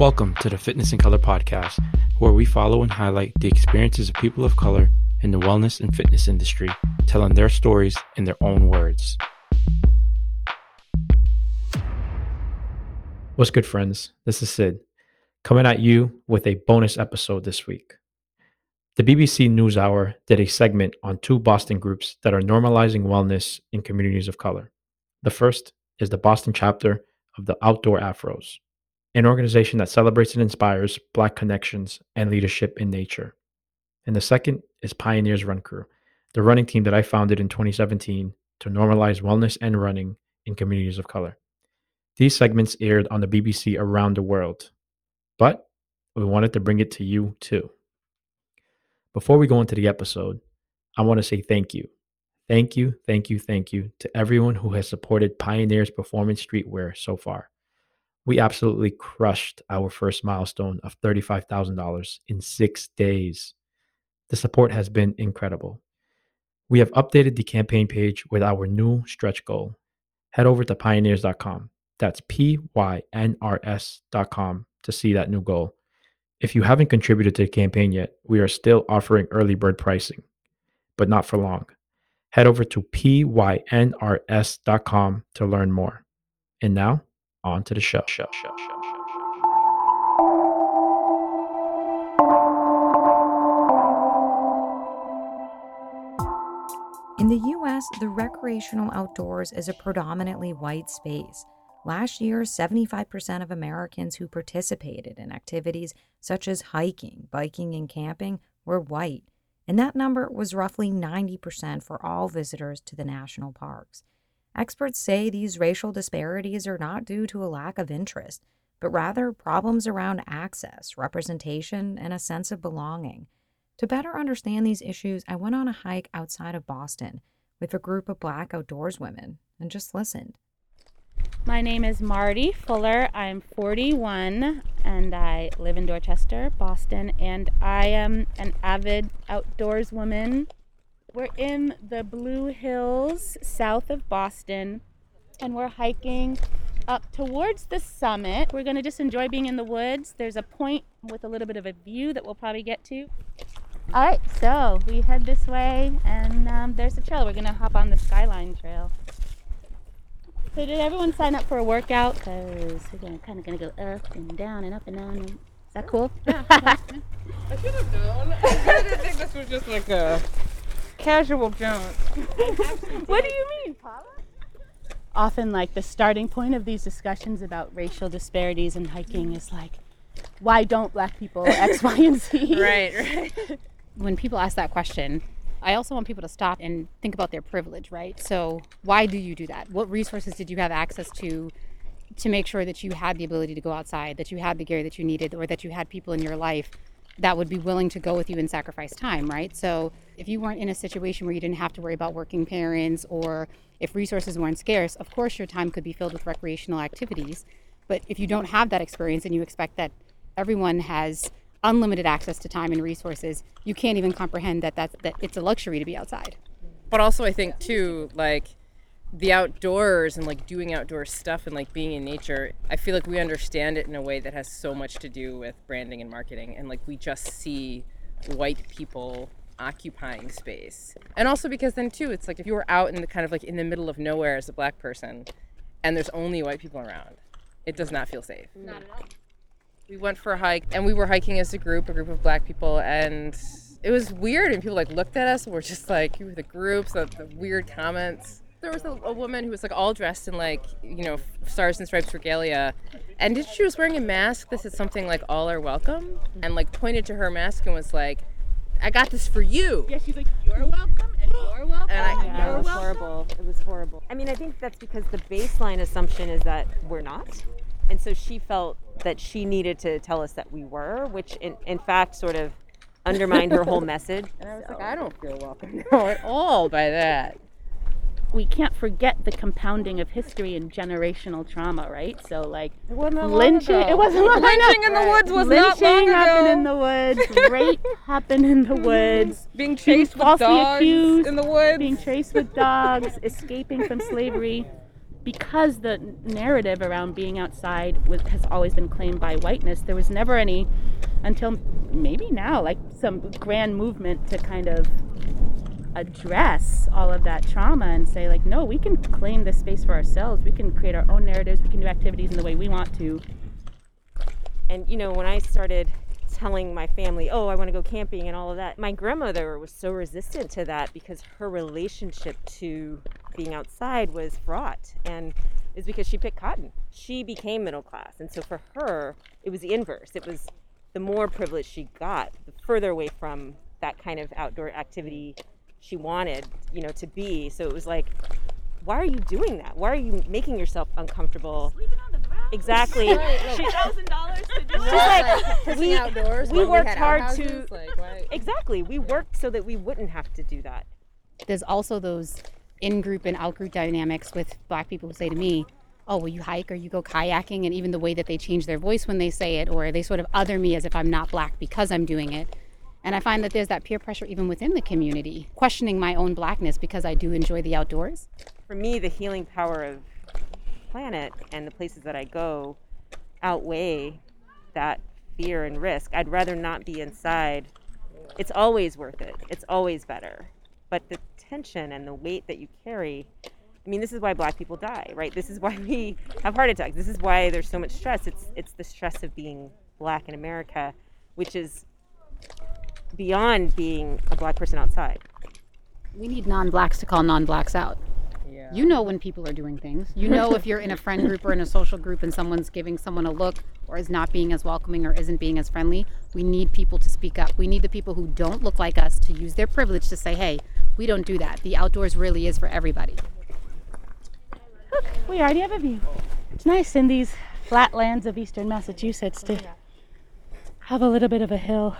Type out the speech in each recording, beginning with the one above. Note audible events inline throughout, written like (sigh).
Welcome to the Fitness in Color podcast, where we follow and highlight the experiences of people of color in the wellness and fitness industry, telling their stories in their own words. What's good, friends? This is Sid, coming at you with a bonus episode this week. The BBC NewsHour did a segment on two Boston groups that are normalizing wellness in communities of color. The first is the Boston chapter of the Outdoor Afros an organization that celebrates and inspires Black connections and leadership in nature. And the second is Pioneers Run Crew, the running team that I founded in 2017 to normalize wellness and running in communities of color. These segments aired on the BBC around the world, but we wanted to bring it to you too. Before we go into the episode, I want to say thank you. Thank you, thank you, thank you to everyone who has supported Pioneers Performance Streetwear so far we absolutely crushed our first milestone of $35,000 in six days. The support has been incredible. We have updated the campaign page with our new stretch goal. Head over to pioneers.com. That's P Y N R S.com to see that new goal. If you haven't contributed to the campaign yet, we are still offering early bird pricing, but not for long. Head over to pynrs.com to learn more. And now, on to the show. show, show, show, In the US, the recreational outdoors is a predominantly white space. Last year, 75% of Americans who participated in activities such as hiking, biking, and camping were white, and that number was roughly 90% for all visitors to the national parks. Experts say these racial disparities are not due to a lack of interest, but rather problems around access, representation, and a sense of belonging. To better understand these issues, I went on a hike outside of Boston with a group of Black outdoors women and just listened. My name is Marty Fuller. I'm 41 and I live in Dorchester, Boston, and I am an avid outdoors woman we're in the Blue Hills south of Boston and we're hiking up towards the summit. We're going to just enjoy being in the woods. There's a point with a little bit of a view that we'll probably get to. All right, so we head this way, and um, there's the trail. We're going to hop on the Skyline Trail. So did everyone sign up for a workout? Because we're gonna, kind of going to go up and down and up and down. Is that cool? Yeah. I should have known. (laughs) I didn't think this was just like a casual junk. what do you mean, Paula? Often, like the starting point of these discussions about racial disparities in hiking is like, why don't black people (laughs) X, Y, and Z? right, right. When people ask that question, I also want people to stop and think about their privilege, right? So, why do you do that? What resources did you have access to to make sure that you had the ability to go outside, that you had the gear that you needed, or that you had people in your life that would be willing to go with you and sacrifice time, right? So if you weren't in a situation where you didn't have to worry about working parents or if resources weren't scarce, of course your time could be filled with recreational activities. But if you don't have that experience and you expect that everyone has unlimited access to time and resources, you can't even comprehend that that's, that it's a luxury to be outside. But also, I think too, like the outdoors and like doing outdoor stuff and like being in nature, I feel like we understand it in a way that has so much to do with branding and marketing. And like we just see white people occupying space. And also because then too, it's like if you were out in the kind of like in the middle of nowhere as a black person and there's only white people around, it does not feel safe. Not at all. We went for a hike and we were hiking as a group, a group of black people, and it was weird and people like looked at us and were just like, you were the groups, the, the weird comments there was a, a, woman who was like all dressed in like you know stars and stripes regalia and did she was wearing a mask that said something like all are welcome and like pointed to her mask and was like i got this for you. Yeah she's like you're welcome and you're welcome and I, yeah, you're it was welcome. horrible. It was horrible. I mean i think that's because the baseline assumption is that we're not. And so she felt that she needed to tell us that we were which in, in fact sort of undermined her whole (laughs) message. And i was so. like i don't feel welcome (laughs) at all by that we can't forget the compounding of history and generational trauma, right? So like it lynching, it wasn't long lynching in the woods was lynching not long happened in the woods. (laughs) Rape happened in the woods. (laughs) Being chased being with dogs accused, in the woods. Being chased with dogs, (laughs) escaping from slavery. because the narrative around being outside was, has always been claimed by whiteness, there was never any, until maybe now, like some grand movement to kind of address all of that trauma and say, like, no, we can claim this space for ourselves. We can create our own narratives. We can do activities in the way we want to. And you know, when I started telling my family, "Oh, I want to go camping" and all of that, my grandmother was so resistant to that because her relationship to being outside was fraught and is because she picked cotton. She became middle class. And so for her, it was the inverse. It was the more privilege she got, the further away from that kind of outdoor activity she wanted, you know, to be. So it was like, why are you doing that? Why are you making yourself uncomfortable? Exactly. (laughs) thousand dollars to do She's like, Pissing we, outdoors. we when worked had hard outhouses, to- like why? exactly. We worked so that we wouldn't have to do that. there's also those in-group and out-group dynamics with black people who say to me oh well you hike or you go kayaking and even the way that they change their voice when they say it or they sort of other me as if i'm not black because i'm doing it and i find that there's that peer pressure even within the community questioning my own blackness because i do enjoy the outdoors For me, the healing power of planet and the places that I go outweigh that fear and risk. I'd rather not be inside. It's always worth it. It's always better. But the tension and the weight that you carry, I mean, this is why black people die, right? This is why we have heart attacks. This is why there's so much stress. It's it's the stress of being black in America, which is beyond being a black person outside. we need non-blacks to call non-blacks out Yeah. you know when people are doing things you know if you're in a friend group or in a social group and someone's giving someone a look or is not being as welcoming or isn't being as friendly we need people to speak up we need the people who don't look like us to use their privilege to say hey we don't do that the outdoors really is for everybody Look, we already have a view. It's nice in these flat lands of eastern Massachusetts to have a little bit of a hill.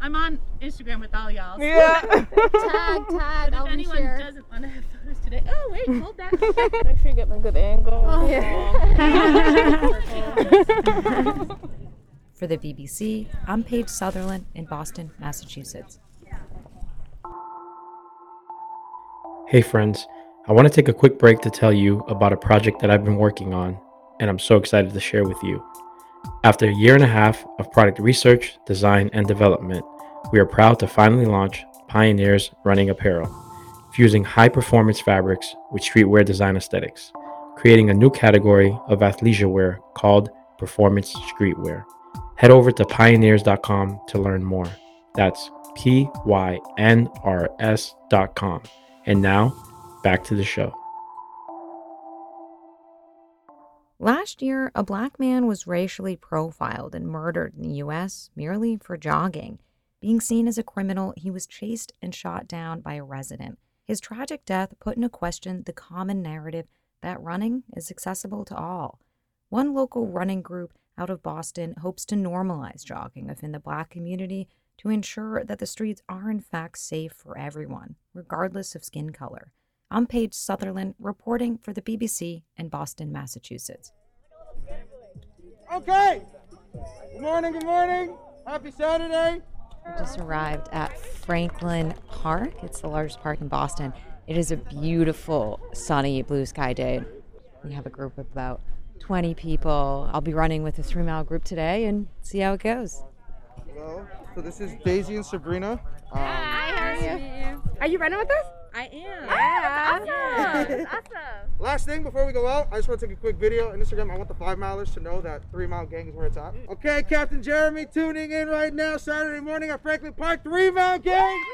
I'm on Instagram with all y'all. Yeah. tag (laughs) tag if anyone doesn't want to have photos today, oh wait, hold that. (laughs) Make sure you get my good angle. (laughs) For the BBC, I'm Paige Sutherland in Boston, Massachusetts. Hey, friends. I want to take a quick break to tell you about a project that I've been working on, and I'm so excited to share with you. After a year and a half of product research, design, and development, we are proud to finally launch Pioneers Running Apparel, fusing high performance fabrics with streetwear design aesthetics, creating a new category of athleisure wear called performance streetwear. Head over to pioneers.com to learn more. That's P Y N R S.com. And now, back to the show. Last year, a black man was racially profiled and murdered in the U.S. merely for jogging. Being seen as a criminal, he was chased and shot down by a resident. His tragic death put into question the common narrative that running is accessible to all. One local running group out of Boston hopes to normalize jogging within the black community to ensure that the streets are in fact safe for everyone, regardless of skin color. I'm Paige Sutherland reporting for the BBC in Boston, Massachusetts. Okay. Good morning, good morning. Happy Saturday. I just arrived at Franklin Park. It's the largest park in Boston. It is a beautiful, sunny, blue sky day. We have a group of about 20 people. I'll be running with a three mile group today and see how it goes. Hello. So this is Daisy and Sabrina. Um, Hi, how are you? Are you running with us? I am. Yeah. Awesome. awesome. last thing before we go out, I just want to take a quick video on Instagram. I want the five milers to know that three mile gang is where it's at. Mm. Okay, Captain Jeremy tuning in right now, Saturday morning at Franklin Park. Three mile gang.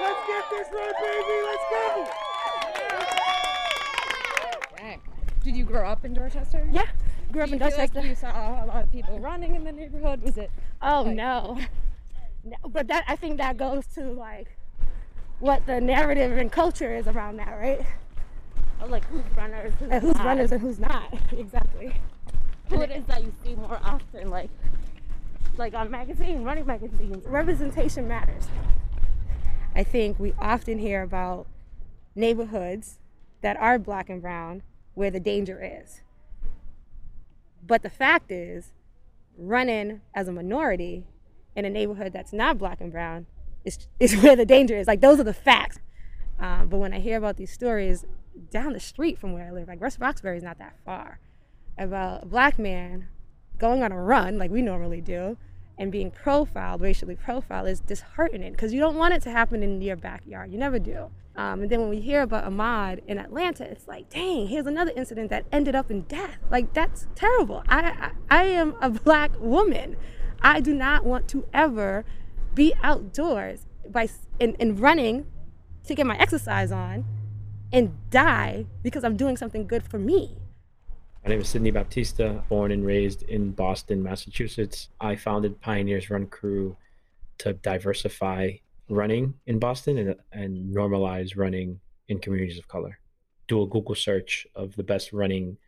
Let's get this right, baby. Let's go. Did you grow up in Dorchester? Yeah. Grew up Do in you feel Dorchester. Like you saw a lot of people running in the neighborhood. Was it? Oh Like- no. (laughs) no. But that I think that goes to like what the narrative and culture is around that, right? Oh, like who's runners? Who's, And who's not? runners and who's not. (laughs) exactly. Who it is that you see more often, like like on magazine, running magazines. Representation matters. I think we often hear about neighborhoods that are black and brown where the danger is. But the fact is, running as a minority in a neighborhood that's not black and brown is, is (laughs) where the danger is. Like, those are the facts. Um, but when I hear about these stories, down the street from where I live. Like West Roxbury is not that far. About a black man going on a run like we normally do and being profiled, racially profiled, is disheartening because you don't want it to happen in your backyard. You never do. Um, and then when we hear about Ahmaud in Atlanta, it's like, dang, here's another incident that ended up in death. Like that's terrible. I I, I am a (laughs) black woman. I do not want to ever be outdoors by and, and running to get my exercise on and die because I'm doing something good for me. My name is Sydney Baptista, born and raised in Boston, Massachusetts. I founded Pioneers Run Crew to diversify running in Boston and, and normalize running in communities of color. Do a Google search of the best running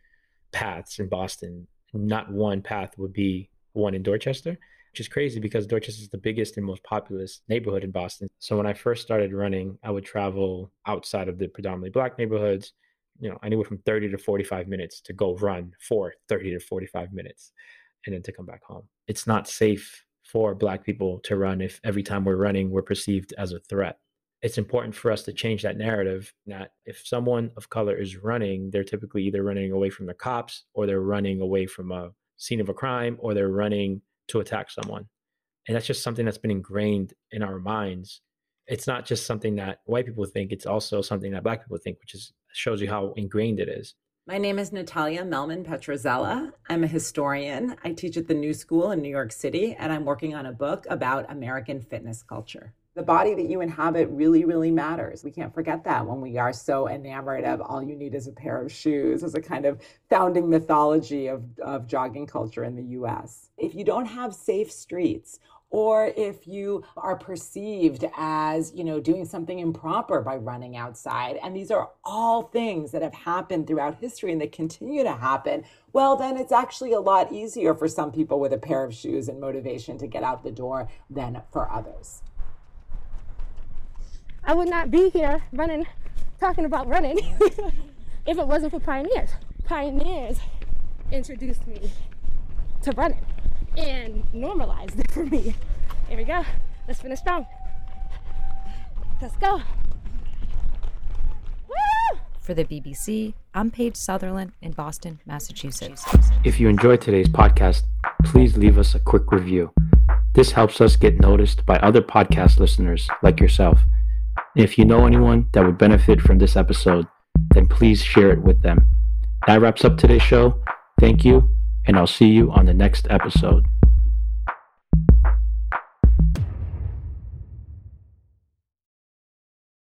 paths in Boston. Not one path would be one in Dorchester, which is crazy because Dorchester is the biggest and most populous neighborhood in Boston. So when I first started running, I would travel outside of the predominantly black neighborhoods, you know, anywhere from 30 to 45 minutes to go run for 30 to 45 minutes and then to come back home. It's not safe for black people to run if every time we're running we're perceived as a threat it's important for us to change that narrative that if someone of color is running they're typically either running away from the cops or they're running away from a scene of a crime or they're running to attack someone and that's just something that's been ingrained in our minds it's not just something that white people think it's also something that black people think which is shows you how ingrained it is my name is Natalia Mehlman Petrzela. I'm a historian. I teach at the New School in New York City, and I'm working on a book about American fitness culture. The body that you inhabit really, really matters. We can't forget that when we are so enamored of all you need is a pair of shoes as a kind of founding mythology of, of jogging culture in the US. If you don't have safe streets or if you are perceived as, you know, doing something improper by running outside. And these are all things that have happened throughout history and that continue to happen. Well, then it's actually a lot easier for some people with a pair of shoes and motivation to get out the door than for others. I would not be here running, talking about running, (laughs) if it wasn't for pioneers. Pioneers introduced me to running and normalized it for me. Here we go. Let's finish strong. Let's go. Woo! For the BBC, I'm Paige Sutherland in Boston, Massachusetts. If you enjoyed today's podcast, please leave us a quick review. This helps us get noticed by other podcast listeners like yourself. If you know anyone that would benefit from this episode, then please share it with them. That wraps up today's show. Thank you and I'll see you on the next episode.